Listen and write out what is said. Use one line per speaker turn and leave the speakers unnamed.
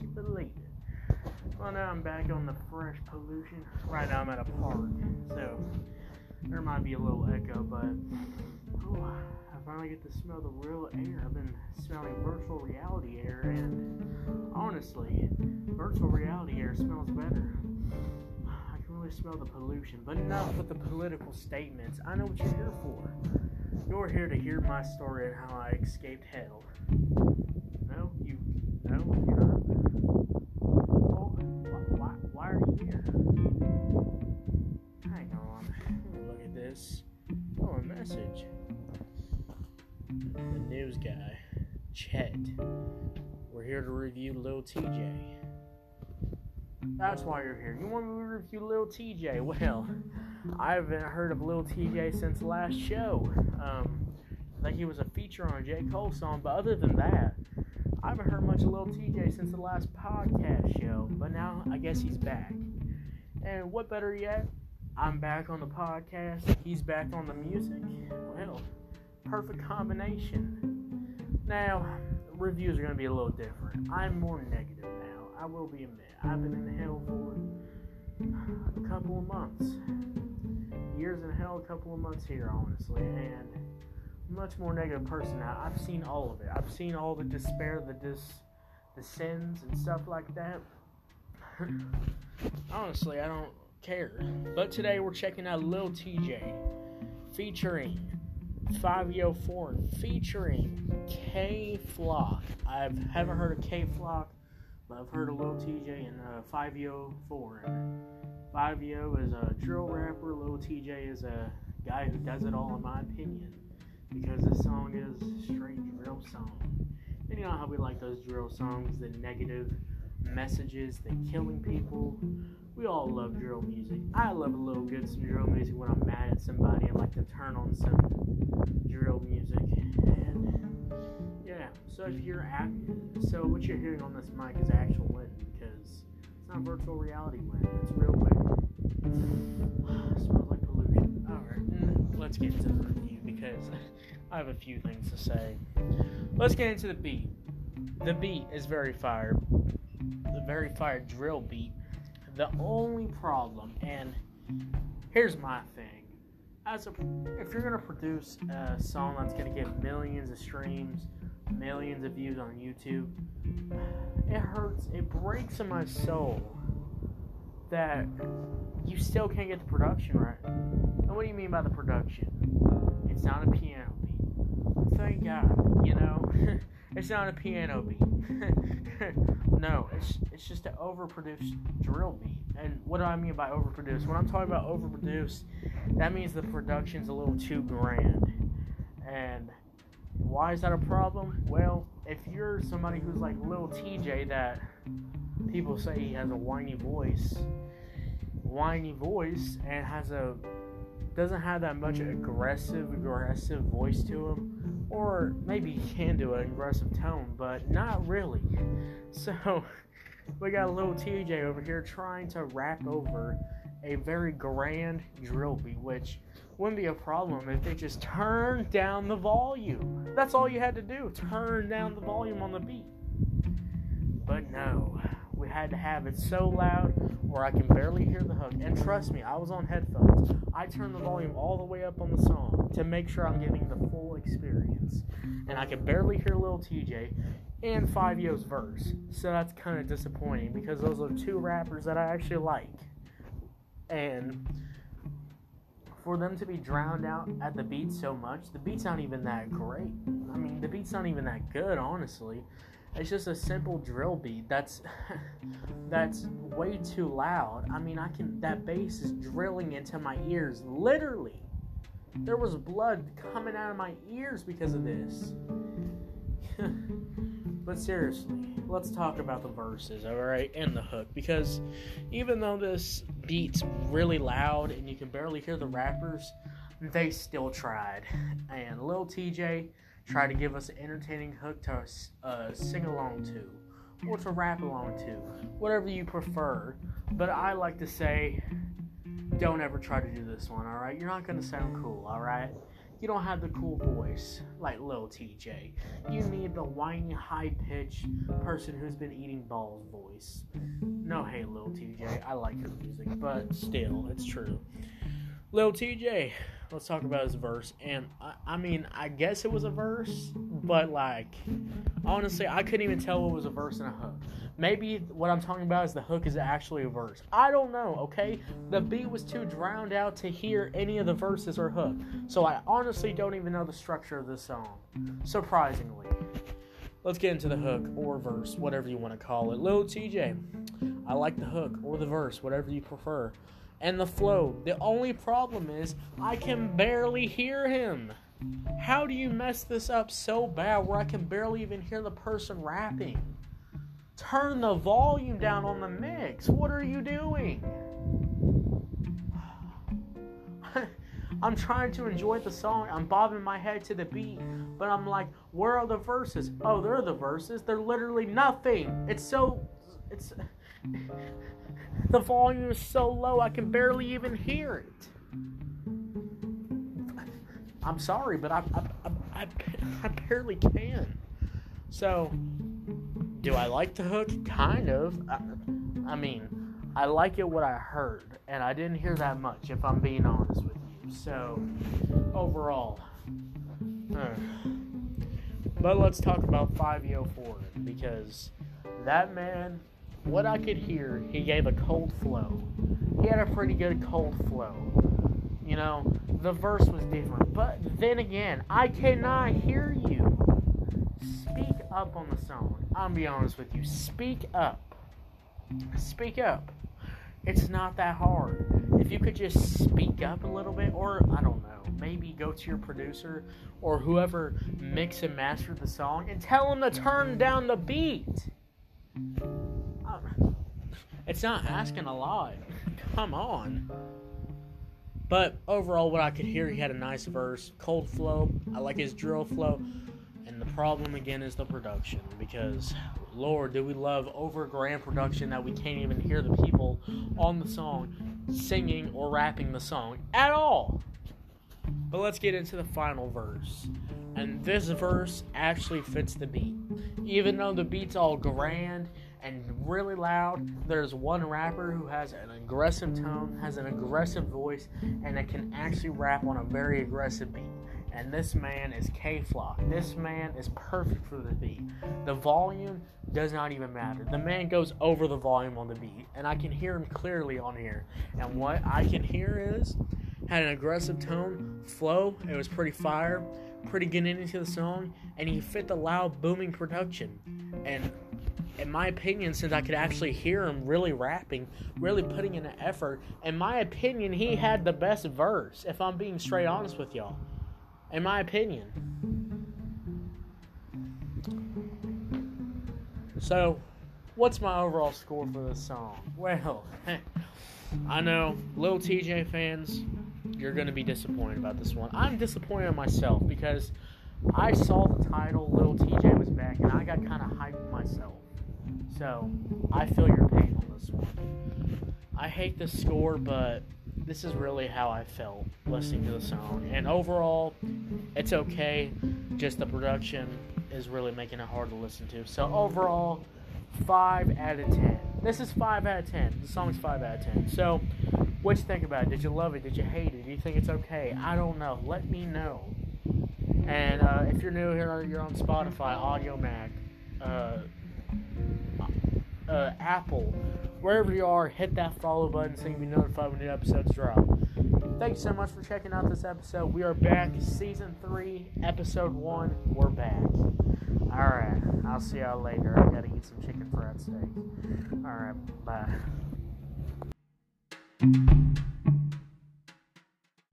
Can't you? Well, now I'm back on the fresh pollution. Right now I'm at a park, so there might be a little echo, but oh, I finally get to smell the real air. I've been smelling virtual reality air, and honestly, virtual reality air smells better. I can really smell the pollution, but enough with the political statements. I know what you're here for. You're here to hear my story and how I escaped hell. No, you, no, Hang on, look at this. Oh, a message. The news guy, Chet. We're here to review Lil Tjay. That's why you're here. You want me to review Lil Tjay? Well, I haven't heard of Lil Tjay since last show. Um, I think he was a feature on a J. Cole song, but other than that, I haven't heard much of Lil Tjay since the last podcast show. But now I guess he's back. And what better yet? I'm back on the podcast. He's back on the music. Well, perfect combination. Now, reviews are going to be a little different. I'm more negative now. I will be admit. I've been in hell for a couple of months. Years in hell, a couple of months here, honestly. And much more negative person now. I've seen all of it. I've seen all the despair, the dis, the sins and stuff like that. Honestly, I don't care. But today we're checking out Lil Tjay featuring Fivio Foreign featuring Kay Flock. I haven't heard of Kay Flock, but I've heard of Lil Tjay and uh, Fivio Foreign. Fivio is a drill rapper. Lil Tjay is a guy who does it all, in my opinion because this song is straight drill song. And you know how we like those drill songs, the negative messages, the killing people. We all love drill music. I love a little good some drill music when I'm mad at somebody. I like to turn on some drill music. And yeah, so if you're at, so what you're hearing on this mic is actual wind because it's not virtual reality wind. It's real wind. smells like pollution. All right, let's get the review because I have a few things to say. Let's get into the beat. The beat is very fire. The very fire drill beat. The only problem, and here's my thing. As a, if you're gonna produce a song that's gonna get millions of streams, millions of views on YouTube, it hurts. It breaks in my soul that you still can't get the production right. And what do you mean by the production? It's not a piano beat. Thank God, you know? it's not a piano beat. no, it's it's just an overproduced drill beat. And what do I mean by overproduced? When I'm talking about overproduced, that means the production's a little too grand. And why is that a problem? Well, if you're somebody who's like little Tjay that people say he has a whiny voice, whiny voice and has a doesn't have that much aggressive aggressive voice to him. Or maybe he can do an aggressive tone but not really. So we got a little Tjay over here trying to rap over a very grand drill beat which wouldn't be a problem if they just turned down the volume. That's all you had to do turn down the volume on the beat. But no we had to have it so loud or I can barely hear the hook. And trust me, I was on headphones. I turned the volume all the way up on the song to make sure I'm getting the full experience. And I could barely hear Lil Tjay and Fivio's verse. So that's kind of disappointing because those are two rappers that I actually like. And for them to be drowned out at the beat so much, the beat's not even that great. I mean, the beat's not even that good, honestly. It's just a simple drill beat. That's that's way too loud. I mean, I can that bass is drilling into my ears literally. There was blood coming out of my ears because of this. but seriously, let's talk about the verses, all right, and the hook because even though this beat's really loud and you can barely hear the rappers, they still tried. And Lil Tjay try to give us an entertaining hook to uh, sing along to or to rap along to, whatever you prefer. But I like to say, don't ever try to do this one, alright? You're not gonna sound cool, alright? you don't have the cool voice like Lil Tjay. You need the whiny, high pitched person who's been eating balls voice. No, hey, Lil Tjay, I like your music, but still, it's true. Lil Tjay, let's talk about his verse. And I, I mean, I guess it was a verse, but like, honestly, I couldn't even tell what was a verse and a hook. Maybe what I'm talking about is the hook is actually a verse. I don't know, okay? The beat was too drowned out to hear any of the verses or hook. So I honestly don't even know the structure of this song. Surprisingly. Let's get into the hook or verse, whatever you want to call it. Lil Tjay, I like the hook or the verse, whatever you prefer. And the flow. The only problem is I can barely hear him. How do you mess this up so bad where I can barely even hear the person rapping? Turn the volume down on the mix. What are you doing? I'm trying to enjoy the song. I'm bobbing my head to the beat, but I'm like, where are the verses? Oh, there are the verses. They're literally nothing. It's so. It's. The volume is so low I can barely even hear it. I'm sorry, but I, I, I, I, barely can. So, do I like the hook? Kind of. I, I mean, I like it what I heard, and I didn't hear that much, if I'm being honest with you. So, overall. Uh, but let's talk about Fivio Foreign, because that man, what I could hear, he gave a cold flow. He had a pretty good cold flow. You know, the verse was different. But then again, I cannot hear you. Speak up on the song. I'll be honest with you. Speak up. Speak up. It's not that hard. If you could just speak up a little bit, or I don't know, maybe go to your producer or whoever mix and mastered the song and tell them to turn down the beat. It's not asking a lot. Come on. But overall, what I could hear, he had a nice verse, cold flow. I like his drill flow. And the problem again is the production because, Lord, do we love over grand production that we can't even hear the people on the song singing or rapping the song at all. But let's get into the final verse. And this verse actually fits the beat. Even though the beat's all grand and really loud. There's one rapper who has an aggressive tone, has an aggressive voice, and that can actually rap on a very aggressive beat. And this man is Kay Flock. This man is perfect for the beat. The volume does not even matter. The man goes over the volume on the beat, and I can hear him clearly on here. And what I can hear is had an aggressive tone, flow. It was pretty fire, pretty good into the song, and he fit the loud booming production. And in my opinion, since I could actually hear him really rapping, really putting in an effort, in my opinion, he had the best verse, if I'm being straight honest with y'all. In my opinion. So, what's my overall score for this song? Well, I know, Lil Tjay fans, you're going to be disappointed about this one. I'm disappointed in myself because I saw the title, Lil Tjay was back, and I got kind of hyped myself. So, I feel your pain on this one. I hate the score, but this is really how I felt listening to the song. And overall, it's okay. Just the production is really making it hard to listen to. So, overall, 5 out of 10. This is 5 out of 10. The song's 5 out of 10. So, what you think about it? Did you love it? Did you hate it? Do you think it's okay? I don't know. Let me know. And uh, if you're new here, you're on Spotify, Audiomack, uh, uh, Apple, wherever you are, hit that follow button so you can be notified when new episodes drop. Thanks so much for checking out this episode. We are back, season three, episode one. We're back. All right, I'll see y'all later. I gotta eat some chicken fried steak. All right, bye.